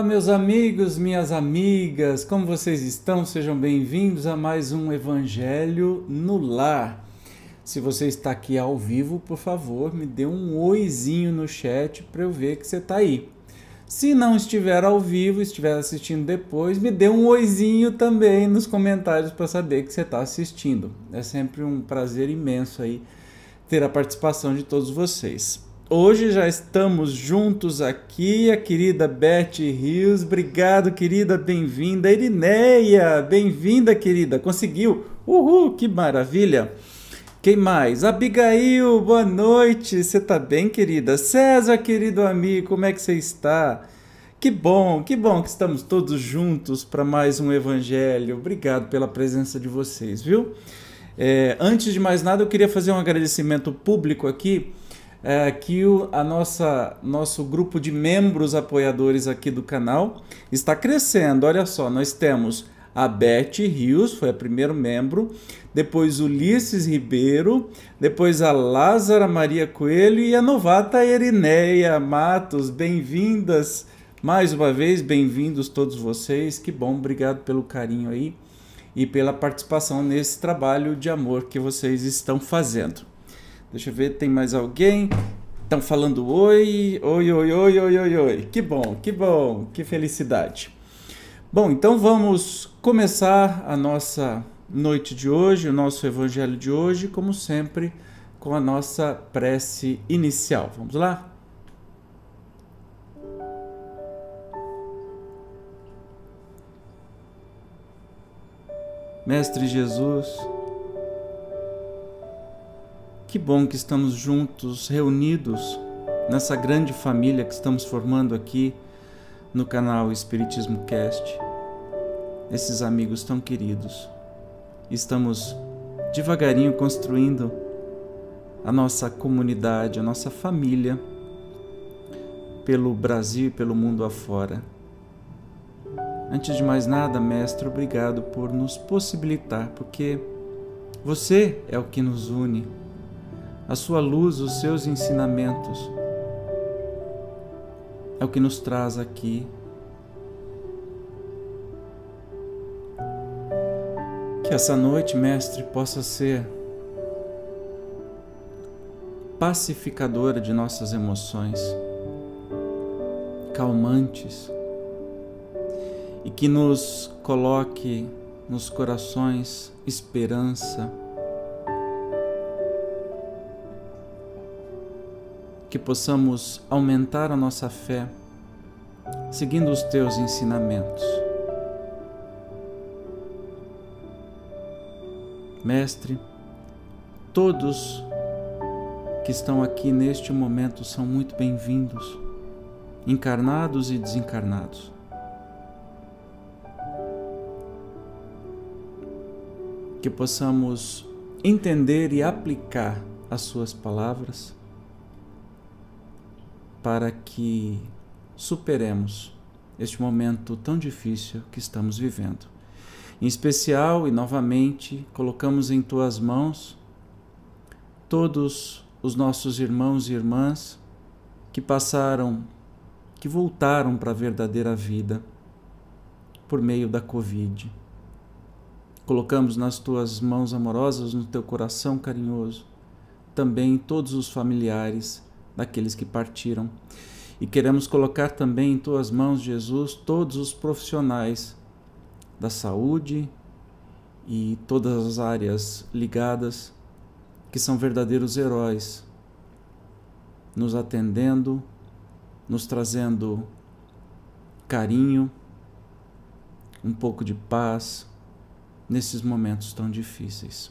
Olá, meus amigos, minhas amigas, como vocês estão? Sejam bem-vindos a mais um Evangelho no Lar. Se você está aqui ao vivo, por favor, me dê um oizinho no chat para eu ver que você está aí. Se não estiver ao vivo, estiver assistindo depois, me dê um oizinho também nos comentários para saber que você está assistindo. É sempre um prazer imenso aí ter a participação de todos vocês. Hoje já estamos juntos aqui, a querida Beth Rios. Obrigado, querida, bem-vinda. Irineia, bem-vinda, querida. Conseguiu? Uhul, que maravilha. Quem mais? Abigail, boa noite. Você tá bem, querida? César, querido amigo, como é que você está? Que bom, que bom que estamos todos juntos para mais um evangelho. Obrigado pela presença de vocês, viu? É, antes de mais nada, eu queria fazer um agradecimento público aqui é, que o a nossa nosso grupo de membros apoiadores aqui do canal está crescendo. Olha só, nós temos a Beth Rios, foi a primeiro membro, depois Ulisses Ribeiro, depois a Lázara Maria Coelho e a novata Erineia Matos. Bem-vindas mais uma vez, bem-vindos todos vocês. Que bom, obrigado pelo carinho aí e pela participação nesse trabalho de amor que vocês estão fazendo. Deixa eu ver, tem mais alguém? Estão falando oi, oi, oi, oi, oi, oi, oi. Que bom, que bom, que felicidade. Bom, então vamos começar a nossa noite de hoje, o nosso evangelho de hoje, como sempre, com a nossa prece inicial. Vamos lá? Mestre Jesus, que bom que estamos juntos, reunidos nessa grande família que estamos formando aqui no canal Espiritismo Cast. Esses amigos tão queridos. Estamos devagarinho construindo a nossa comunidade, a nossa família pelo Brasil e pelo mundo afora. Antes de mais nada, mestre, obrigado por nos possibilitar, porque você é o que nos une a sua luz, os seus ensinamentos. É o que nos traz aqui. Que essa noite, Mestre, possa ser pacificadora de nossas emoções, calmantes, e que nos coloque nos corações esperança, que possamos aumentar a nossa fé seguindo os teus ensinamentos. Mestre, todos que estão aqui neste momento são muito bem-vindos, encarnados e desencarnados. Que possamos entender e aplicar as Suas palavras para que superemos este momento tão difícil que estamos vivendo. Em especial e novamente, colocamos em tuas mãos todos os nossos irmãos e irmãs que passaram, que voltaram para a verdadeira vida por meio da Covid. Colocamos nas tuas mãos amorosas, no teu coração carinhoso, também todos os familiares daqueles que partiram. E queremos colocar também em tuas mãos, Jesus, todos os profissionais da saúde e todas as áreas ligadas que são verdadeiros heróis, nos atendendo, nos trazendo carinho, um pouco de paz nesses momentos tão difíceis.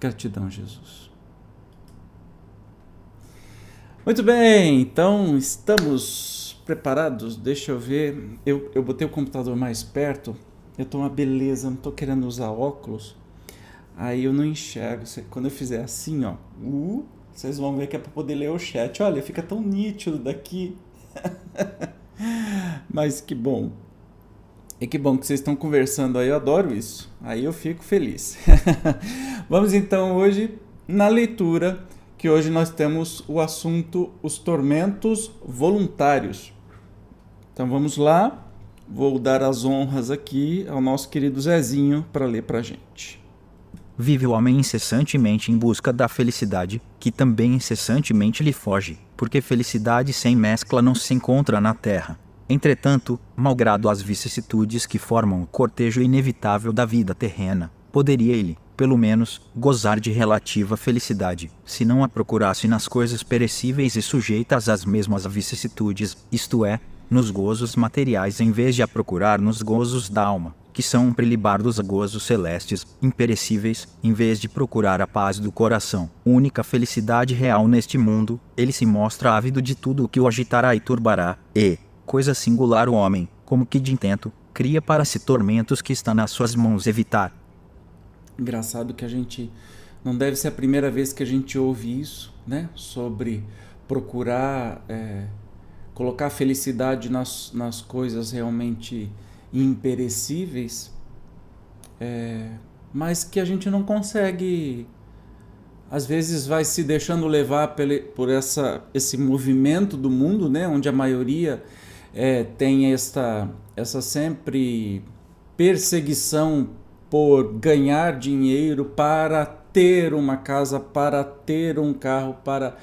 Gratidão, Jesus. Muito bem, então estamos preparados. Deixa eu ver. Eu, eu botei o computador mais perto. Eu tô uma beleza, não tô querendo usar óculos. Aí eu não enxergo. Quando eu fizer assim, ó, uh, vocês vão ver que é para poder ler o chat. Olha, fica tão nítido daqui. Mas que bom. E que bom que vocês estão conversando aí, eu adoro isso. Aí eu fico feliz. Vamos então hoje na leitura que hoje nós temos o assunto os tormentos voluntários. Então vamos lá. Vou dar as honras aqui ao nosso querido Zezinho para ler para a gente. Vive o homem incessantemente em busca da felicidade, que também incessantemente lhe foge, porque felicidade sem mescla não se encontra na terra. Entretanto, malgrado as vicissitudes que formam o cortejo inevitável da vida terrena, poderia ele, pelo menos, gozar de relativa felicidade, se não a procurasse nas coisas perecíveis e sujeitas às mesmas vicissitudes, isto é, nos gozos materiais em vez de a procurar nos gozos da alma, que são um prelibar dos gozos celestes, imperecíveis, em vez de procurar a paz do coração, única felicidade real neste mundo, ele se mostra ávido de tudo o que o agitará e turbará, e, coisa singular o homem, como que de intento, cria para si tormentos que está nas suas mãos evitar. Engraçado que a gente não deve ser a primeira vez que a gente ouve isso, né? Sobre procurar é, colocar felicidade nas, nas coisas realmente imperecíveis, é, mas que a gente não consegue. Às vezes vai se deixando levar por essa, esse movimento do mundo, né, onde a maioria é, tem esta, essa sempre perseguição por ganhar dinheiro para ter uma casa, para ter um carro, para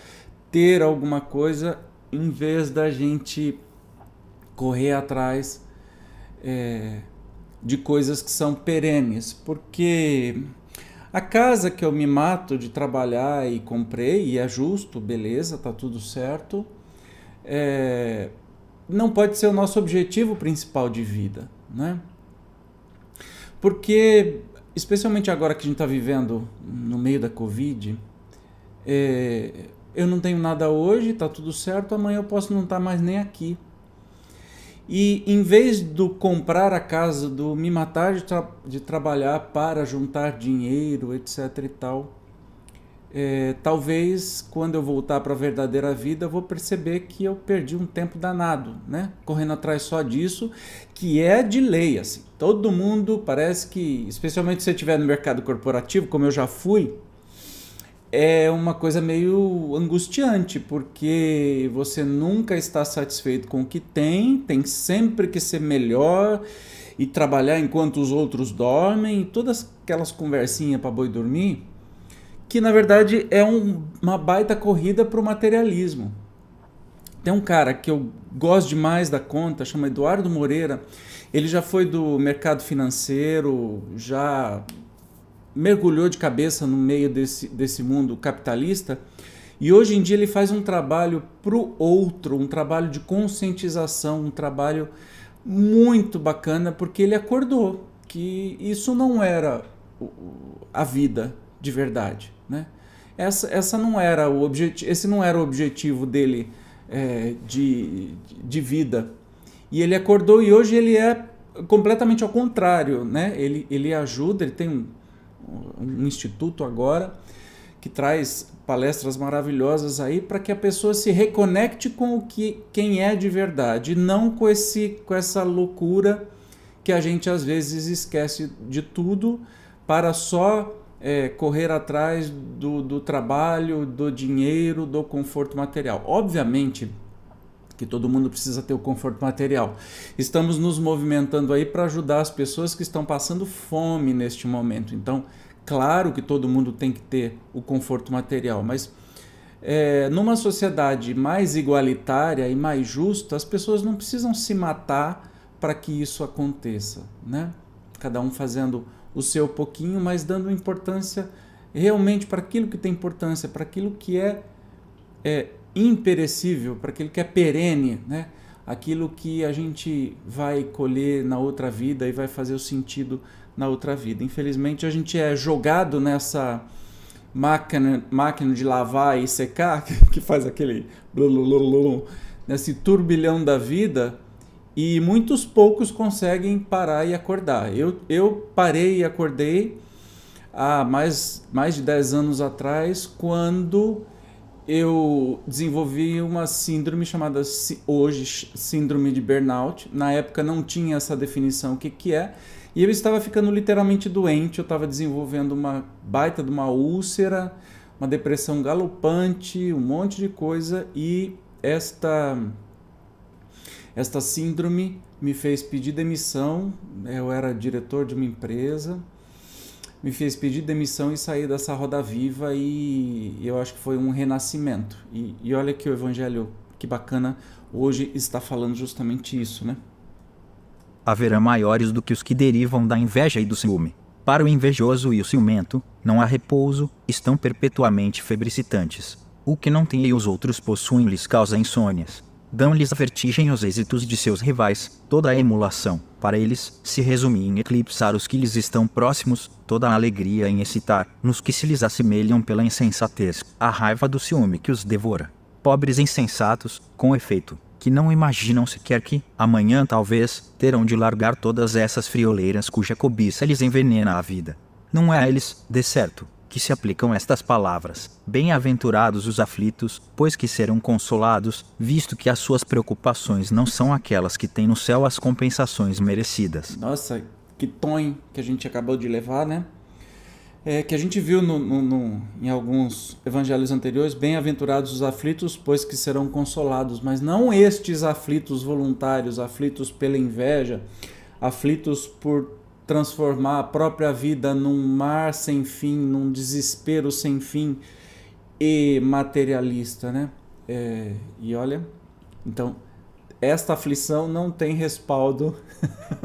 ter alguma coisa em vez da gente correr atrás é, de coisas que são perenes, porque a casa que eu me mato de trabalhar e comprei, e é justo, beleza, tá tudo certo, é, não pode ser o nosso objetivo principal de vida, né? Porque, especialmente agora que a gente está vivendo no meio da Covid, é, eu não tenho nada hoje, está tudo certo, amanhã eu posso não estar tá mais nem aqui. E em vez do comprar a casa, do me matar de, tra de trabalhar para juntar dinheiro, etc e tal, é, talvez quando eu voltar para a verdadeira vida eu vou perceber que eu perdi um tempo danado, né? Correndo atrás só disso, que é de lei, assim. Todo mundo parece que, especialmente se você estiver no mercado corporativo, como eu já fui, é uma coisa meio angustiante, porque você nunca está satisfeito com o que tem, tem sempre que ser melhor e trabalhar enquanto os outros dormem, todas aquelas conversinhas para boi dormir, que na verdade é um, uma baita corrida para o materialismo. Tem um cara que eu gosto demais da conta, chama Eduardo Moreira. Ele já foi do mercado financeiro, já mergulhou de cabeça no meio desse, desse mundo capitalista e hoje em dia ele faz um trabalho para o outro, um trabalho de conscientização, um trabalho muito bacana, porque ele acordou que isso não era a vida de verdade, né? Essa, essa não era o esse não era o objetivo dele é, de, de vida. E ele acordou e hoje ele é completamente ao contrário, né? Ele, ele ajuda, ele tem um, um instituto agora que traz palestras maravilhosas aí para que a pessoa se reconecte com o que quem é de verdade, não com esse com essa loucura que a gente às vezes esquece de tudo para só é, correr atrás do, do trabalho, do dinheiro, do conforto material. Obviamente que todo mundo precisa ter o conforto material. Estamos nos movimentando aí para ajudar as pessoas que estão passando fome neste momento. Então, claro que todo mundo tem que ter o conforto material, mas é, numa sociedade mais igualitária e mais justa, as pessoas não precisam se matar para que isso aconteça, né? Cada um fazendo o seu pouquinho, mas dando importância realmente para aquilo que tem importância, para aquilo que é, é imperecível, para aquilo que é perene, né? aquilo que a gente vai colher na outra vida e vai fazer o sentido na outra vida. Infelizmente, a gente é jogado nessa máquina, máquina de lavar e secar, que faz aquele nesse turbilhão da vida, e muitos poucos conseguem parar e acordar. Eu, eu parei e acordei há mais, mais de 10 anos atrás, quando eu desenvolvi uma síndrome chamada hoje síndrome de burnout. Na época não tinha essa definição o que, que é. E eu estava ficando literalmente doente, eu estava desenvolvendo uma baita de uma úlcera, uma depressão galopante, um monte de coisa e esta Esta síndrome me fez pedir demissão. Eu era diretor de uma empresa, me fez pedir demissão e sair dessa roda viva. E eu acho que foi um renascimento. E, e olha que o Evangelho, que bacana, hoje está falando justamente isso, né? Haverá maiores do que os que derivam da inveja e do ciúme. Para o invejoso e o ciumento, não há repouso, estão perpetuamente febricitantes. O que não tem e os outros possuem lhes causa insônias. Dão-lhes a vertigem os êxitos de seus rivais, toda a emulação, para eles, se resume em eclipsar os que lhes estão próximos, toda a alegria em excitar, nos que se lhes assemelham pela insensatez, a raiva do ciúme que os devora. Pobres insensatos, com efeito, que não imaginam sequer que, amanhã talvez, terão de largar todas essas frioleiras cuja cobiça lhes envenena a vida. Não é a eles, de certo, que se aplicam estas palavras: Bem-aventurados os aflitos, pois que serão consolados, visto que as suas preocupações não são aquelas que têm no céu as compensações merecidas. Nossa, que tom que a gente acabou de levar, né? É, que a gente viu no, no, no, em alguns evangelhos anteriores, bem-aventurados os aflitos, pois que serão consolados, mas não estes aflitos voluntários, aflitos pela inveja, aflitos por transformar a própria vida num mar sem fim, num desespero sem fim e materialista, né? É, e olha, então esta aflição não tem respaldo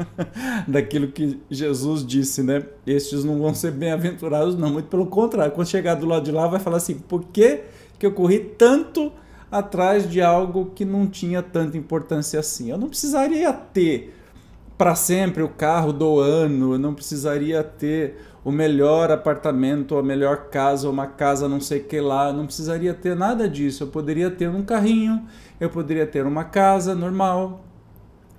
daquilo que Jesus disse, né? Estes não vão ser bem-aventurados, não, muito pelo contrário. Quando chegar do lado de lá, vai falar assim: por que, que eu corri tanto atrás de algo que não tinha tanta importância assim? Eu não precisaria ter para sempre o carro do ano, eu não precisaria ter o melhor apartamento, a melhor casa, uma casa não sei que lá, eu não precisaria ter nada disso. Eu poderia ter um carrinho, eu poderia ter uma casa normal,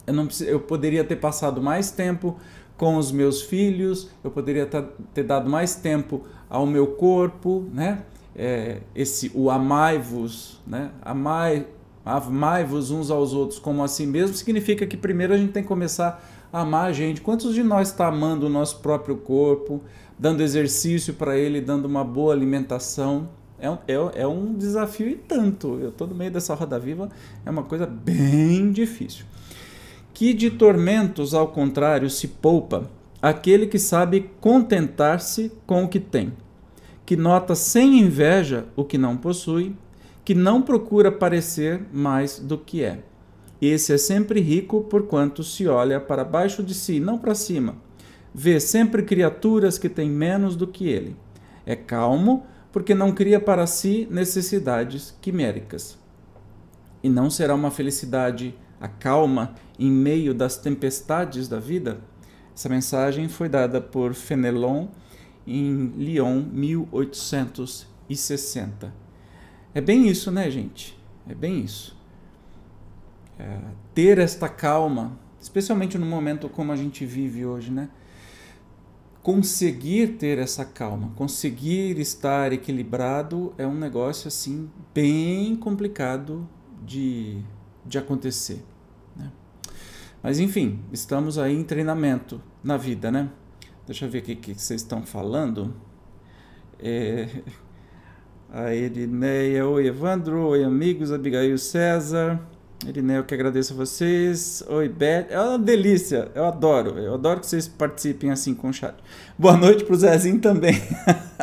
eu, não, eu poderia ter passado mais tempo com os meus filhos, eu poderia ter dado mais tempo ao meu corpo, né? É, esse o amai-vos, né? Amai, Amai-vos uns aos outros como assim mesmo, significa que primeiro a gente tem que começar a amar a gente. Quantos de nós está amando o nosso próprio corpo, dando exercício para ele, dando uma boa alimentação? É, é, é um desafio e tanto. Eu estou no meio dessa roda viva, é uma coisa bem difícil. Que de tormentos, ao contrário, se poupa aquele que sabe contentar-se com o que tem, que nota sem inveja o que não possui que não procura parecer mais do que é. Esse é sempre rico, porquanto se olha para baixo de si, não para cima. Vê sempre criaturas que têm menos do que ele. É calmo, porque não cria para si necessidades quiméricas. E não será uma felicidade a calma em meio das tempestades da vida? Essa mensagem foi dada por Fenelon em Lyon, 1860. É bem isso, né, gente? É bem isso. É, ter esta calma, especialmente no momento como a gente vive hoje, né? Conseguir ter essa calma, conseguir estar equilibrado é um negócio assim bem complicado de, de acontecer. Né? Mas enfim, estamos aí em treinamento na vida, né? Deixa eu ver o que, que vocês estão falando. É, a Erineia, oi Evandro, oi amigos, Abigail César. Erineia, eu que agradeço a vocês. Oi, Beth. É uma delícia, eu adoro. Eu adoro que vocês participem assim com o chat. Boa noite pro Zezinho também.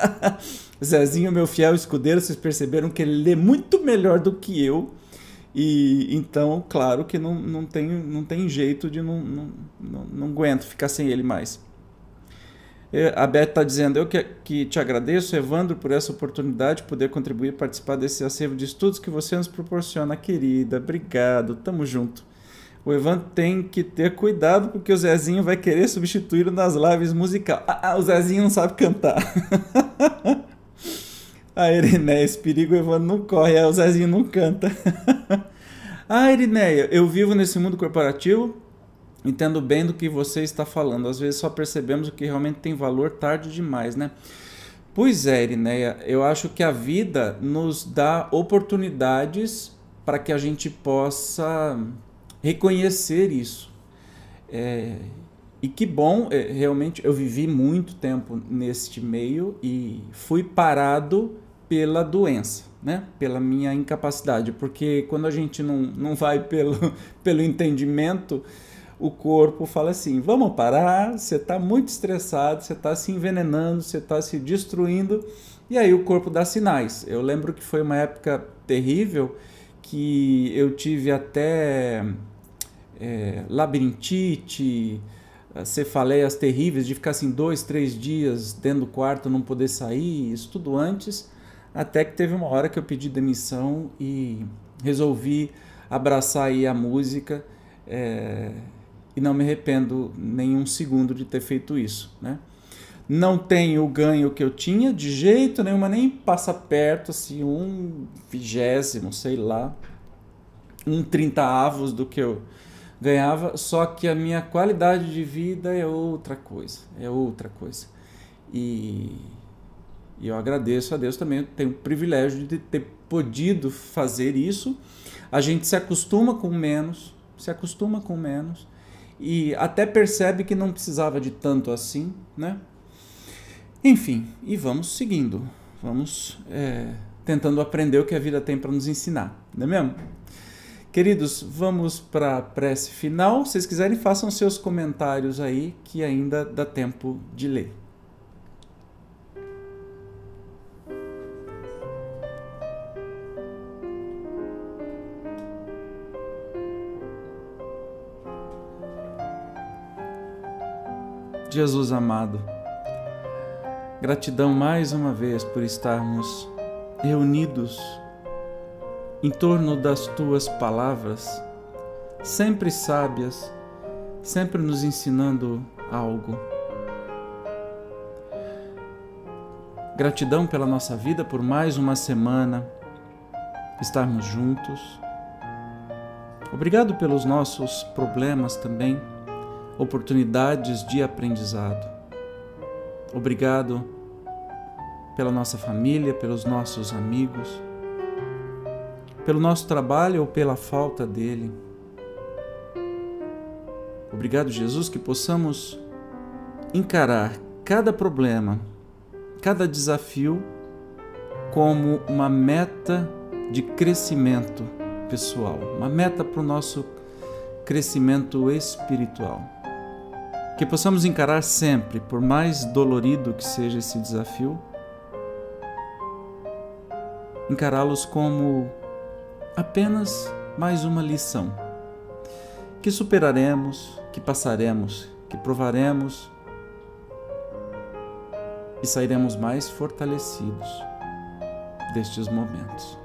Zezinho, meu fiel escudeiro, vocês perceberam que ele lê muito melhor do que eu. E então, claro que não, não, tem, não tem jeito de não, não, não, não aguento ficar sem ele mais. A Beth está dizendo, eu que, que, te agradeço, Evandro, por essa oportunidade de poder contribuir e participar desse acervo de estudos que você nos proporciona, querida. Obrigado, tamo junto. O Evandro tem que ter cuidado porque o Zezinho vai querer substituí-lo nas lives musicais. Ah, ah, o Zezinho não sabe cantar. a Irineia, esse perigo o Evandro não corre, é, o Zezinho não canta. ah, Irineia, eu vivo nesse mundo corporativo entendo bem do que você está falando. Às vezes só percebemos o que realmente tem valor tarde demais, né? Pois é, Irineia, eu acho que a vida nos dá oportunidades para que a gente possa reconhecer isso. É, e que bom, é, realmente eu vivi muito tempo neste meio e fui parado pela doença, né? Pela minha incapacidade, porque quando a gente não, não vai pelo, pelo entendimento, o corpo fala assim: vamos parar, você está muito estressado, você está se envenenando, você está se destruindo, e aí o corpo dá sinais. Eu lembro que foi uma época terrível que eu tive até é, labirintite, cefaleias terríveis de ficar assim dois, três dias dentro do quarto, não poder sair, isso tudo antes, até que teve uma hora que eu pedi demissão e resolvi abraçar aí a música é, e não me arrependo nenhum segundo de ter feito isso, né? Não tenho o ganho que eu tinha de jeito nenhum, nem passa perto, assim, um vigésimo, sei lá, um trinta avos do que eu ganhava, só que a minha qualidade de vida é outra coisa, é outra coisa. E, e eu agradeço a Deus também, tenho o privilégio de ter podido fazer isso. A gente se acostuma com menos, se acostuma com menos e até percebe que não precisava de tanto assim, né? Enfim, e vamos seguindo, vamos é, tentando aprender o que a vida tem para nos ensinar, não é mesmo? Queridos, vamos para a prece final. Se vocês quiserem, façam seus comentários aí, que ainda dá tempo de ler. Jesus amado, gratidão mais uma vez por estarmos reunidos em torno das tuas palavras, sempre sábias, sempre nos ensinando algo. Gratidão pela nossa vida, por mais uma semana estarmos juntos. Obrigado pelos nossos problemas também, oportunidades de aprendizado. Obrigado pela nossa família, pelos nossos amigos pelo nosso trabalho ou pela falta dele. Obrigado, Jesus, que possamos encarar cada problema, cada desafio como uma meta de crescimento pessoal, uma meta para o nosso crescimento espiritual. Que possamos encarar sempre, por mais dolorido que seja esse desafio, encará-los como apenas mais uma lição que superaremos, que passaremos, que provaremos e sairemos mais fortalecidos destes momentos.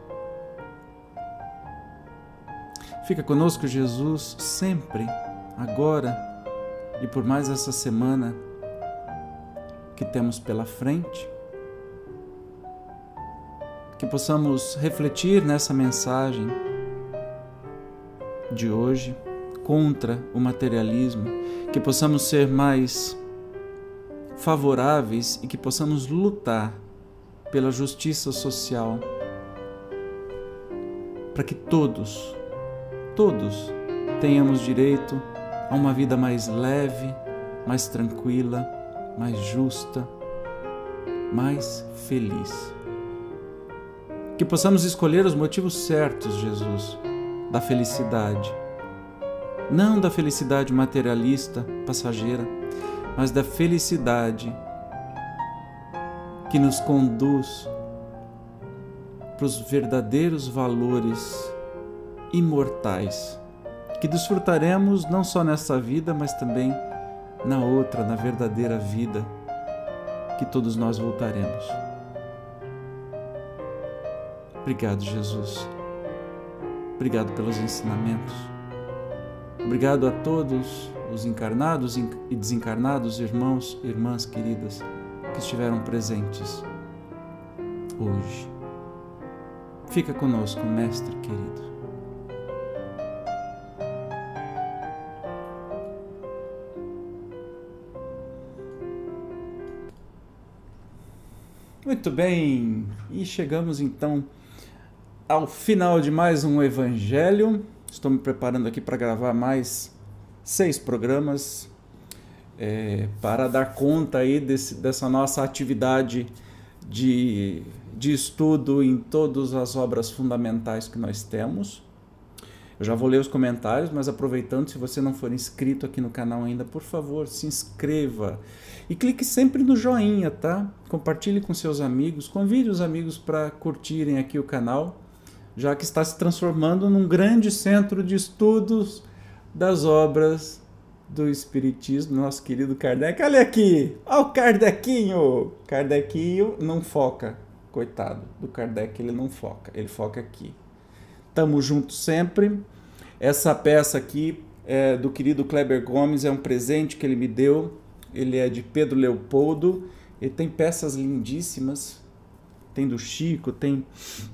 Fica conosco, Jesus, sempre, agora e por mais essa semana que temos pela frente que possamos refletir nessa mensagem de hoje contra o materialismo, que possamos ser mais favoráveis e que possamos lutar pela justiça social, para que todos, todos tenhamos direito a uma vida mais leve, mais tranquila, mais justa, mais feliz. Que possamos escolher os motivos certos, Jesus, da felicidade. Não da felicidade materialista, passageira, mas da felicidade que nos conduz para os verdadeiros valores imortais, que desfrutaremos não só nessa vida, mas também na outra, na verdadeira vida, que todos nós voltaremos. Obrigado, Jesus. Obrigado pelos ensinamentos. Obrigado a todos os encarnados e desencarnados, irmãos e irmãs queridas que estiveram presentes hoje. Fica conosco, Mestre querido. Muito bem, e chegamos então ao final de mais um Evangelho. Estou me preparando aqui para gravar mais seis programas é, para dar conta aí desse, dessa nossa atividade de, de estudo em todas as obras fundamentais que nós temos. Eu já vou ler os comentários, mas aproveitando, se você não for inscrito aqui no canal ainda, por favor, se inscreva. E clique sempre no joinha, tá? Compartilhe com seus amigos, convide os amigos para curtirem aqui o canal, já que está se transformando num grande centro de estudos das obras do Espiritismo, nosso querido Kardec. Olha aqui, olha o Kardecinho. Kardecinho não foca, coitado do Kardec, ele não foca, ele foca aqui. Tamo junto sempre. Essa peça aqui é do querido Kleber Gomes, é um presente que ele me deu. Ele é de Pedro Leopoldo. Ele tem peças lindíssimas. Tem do Chico, tem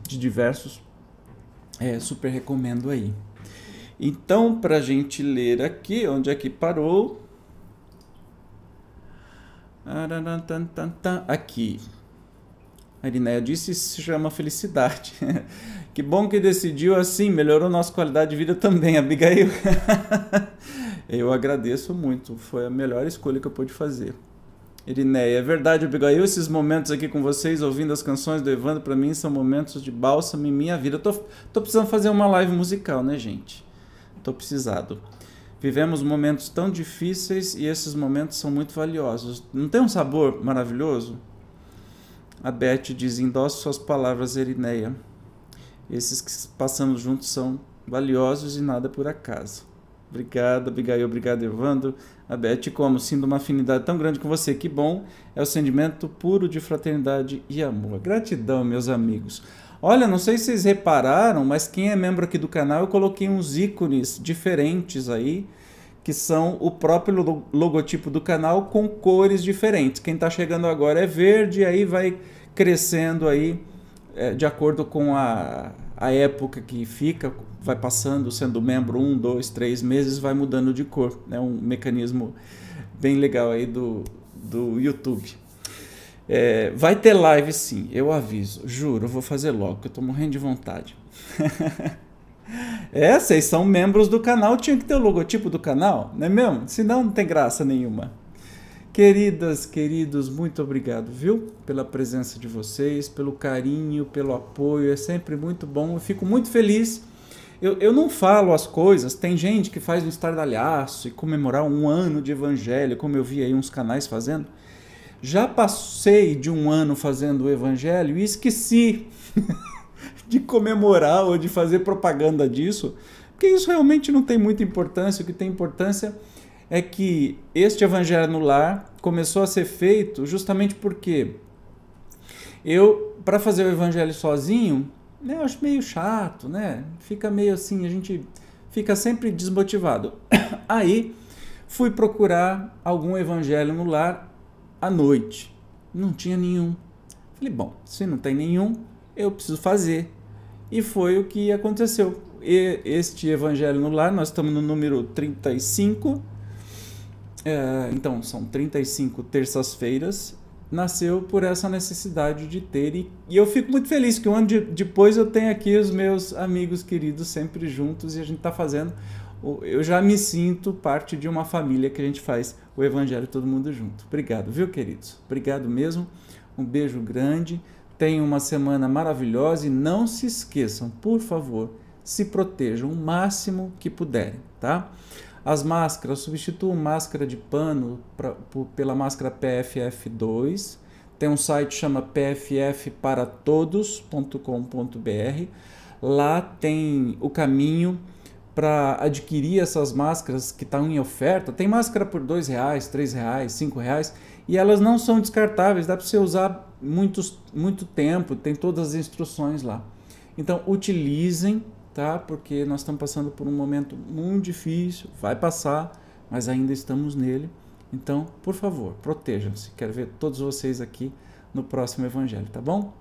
de diversos. É, super recomendo aí. Então, para a gente ler aqui, onde é que parou? Aqui. A Irineia disse se chama felicidade. que bom que decidiu assim, melhorou nossa qualidade de vida também, Abigail. eu agradeço muito, foi a melhor escolha que eu pude fazer. Irineia, é verdade, Abigail, esses momentos aqui com vocês, ouvindo as canções do Evandro, para mim são momentos de bálsamo em minha vida. Eu tô, tô precisando fazer uma live musical, né, gente? Tô precisado. Vivemos momentos tão difíceis e esses momentos são muito valiosos. Não tem um sabor maravilhoso? A Beth diz: endosso suas palavras, Erineia. Esses que passamos juntos são valiosos e nada por acaso. Obrigado, Abigail. Obrigado, Evandro. A Beth, como sinto uma afinidade tão grande com você, que bom. É o sentimento puro de fraternidade e amor. Gratidão, meus amigos. Olha, não sei se vocês repararam, mas quem é membro aqui do canal, eu coloquei uns ícones diferentes aí, que são o próprio logotipo do canal com cores diferentes. Quem está chegando agora é verde, aí vai crescendo aí é, de acordo com a, a época que fica, vai passando, sendo membro um, dois, três meses, vai mudando de cor. É né? um mecanismo bem legal aí do, do YouTube. É, vai ter live sim, eu aviso, juro, vou fazer logo, eu tô morrendo de vontade. é, vocês são membros do canal, tinha que ter o logotipo do canal, não é mesmo? Senão não tem graça nenhuma. Queridas, queridos, muito obrigado, viu? Pela presença de vocês, pelo carinho, pelo apoio, é sempre muito bom. Eu fico muito feliz. Eu, eu não falo as coisas, tem gente que faz um estardalhaço e comemorar um ano de evangelho, como eu vi aí uns canais fazendo. Já passei de um ano fazendo o evangelho e esqueci de comemorar ou de fazer propaganda disso, porque isso realmente não tem muita importância. O que tem importância é que este evangelho no lar começou a ser feito justamente porque eu, para fazer o evangelho sozinho, né, eu acho meio chato, né? Fica meio assim, a gente fica sempre desmotivado. Aí fui procurar algum evangelho no lar à noite. Não tinha nenhum. Falei, bom, se não tem nenhum, eu preciso fazer. E foi o que aconteceu. E este evangelho no lar, nós estamos no número 35 é, então, são 35 terças-feiras, nasceu por essa necessidade de ter. E, e, eu fico muito feliz que um ano de, depois eu tenho aqui os meus amigos queridos sempre juntos e a gente está fazendo. Eu já me sinto parte de uma família que a gente faz o Evangelho todo mundo junto. Obrigado, viu, queridos? Obrigado mesmo. Um beijo grande. Tenham uma semana maravilhosa e não se esqueçam, por favor, se protejam o máximo que puderem, tá? As máscaras, substituam máscara de pano pra, por, pela máscara PFF2. Tem um site chama pffparatodos.com.br. Lá tem o caminho para adquirir essas máscaras que estão em oferta. Tem máscara por dois reais, três reais, cinco reais e elas não são descartáveis. Dá para você usar muitos, muito tempo. Tem todas as instruções lá. Então utilizem tá? Porque nós estamos passando por um momento muito difícil, vai passar, mas ainda estamos nele. Então, por favor, protejam-se. Quero ver todos vocês aqui no próximo evangelho, tá bom?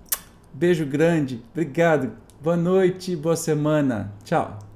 Beijo grande, obrigado, boa noite, boa semana, tchau.